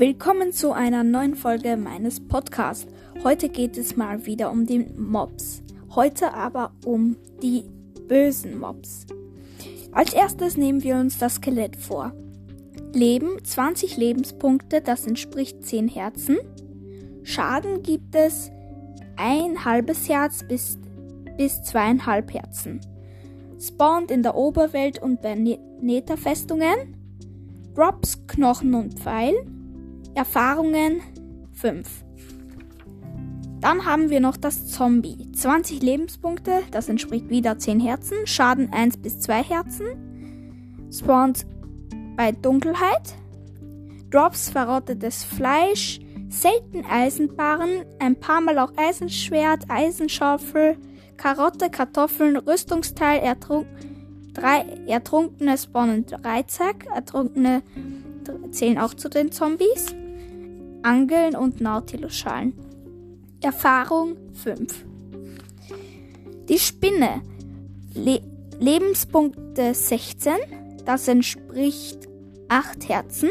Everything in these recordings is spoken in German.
Willkommen zu einer neuen Folge meines Podcasts. Heute geht es mal wieder um die Mobs. Heute aber um die bösen Mobs. Als erstes nehmen wir uns das Skelett vor. Leben 20 Lebenspunkte, das entspricht 10 Herzen. Schaden gibt es ein halbes Herz bis, bis zweieinhalb Herzen. Spawnt in der Oberwelt und bei Netherfestungen. Drops, Knochen und Pfeil. Erfahrungen 5. Dann haben wir noch das Zombie. 20 Lebenspunkte, das entspricht wieder 10 Herzen. Schaden 1 bis 2 Herzen. Spawnt bei Dunkelheit. Drops verrottetes Fleisch. Selten Eisenbarren. Ein paar Mal auch Eisenschwert, Eisenschaufel. Karotte, Kartoffeln, Rüstungsteil, ertrunk, drei, ertrunkene spawnen Dreizack. Ertrunkene zählen auch zu den Zombies. Angeln und Nautilus-Schalen. Erfahrung 5. Die Spinne. Le Lebenspunkte 16. Das entspricht 8 Herzen.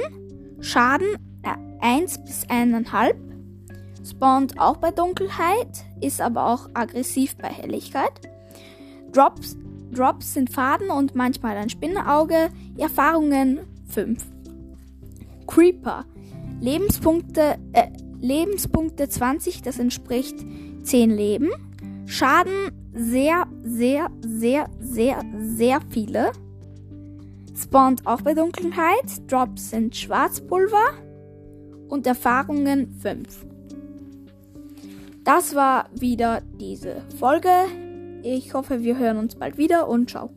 Schaden äh, 1 bis 1,5. Spawnt auch bei Dunkelheit, ist aber auch aggressiv bei Helligkeit. Drops, Drops sind Faden und manchmal ein Spinnenauge. Erfahrungen 5. Creeper. Lebenspunkte, äh, Lebenspunkte 20, das entspricht 10 Leben. Schaden sehr, sehr, sehr, sehr, sehr viele. Spawnt auch bei Dunkelheit. Drops sind Schwarzpulver. Und Erfahrungen 5. Das war wieder diese Folge. Ich hoffe, wir hören uns bald wieder und ciao.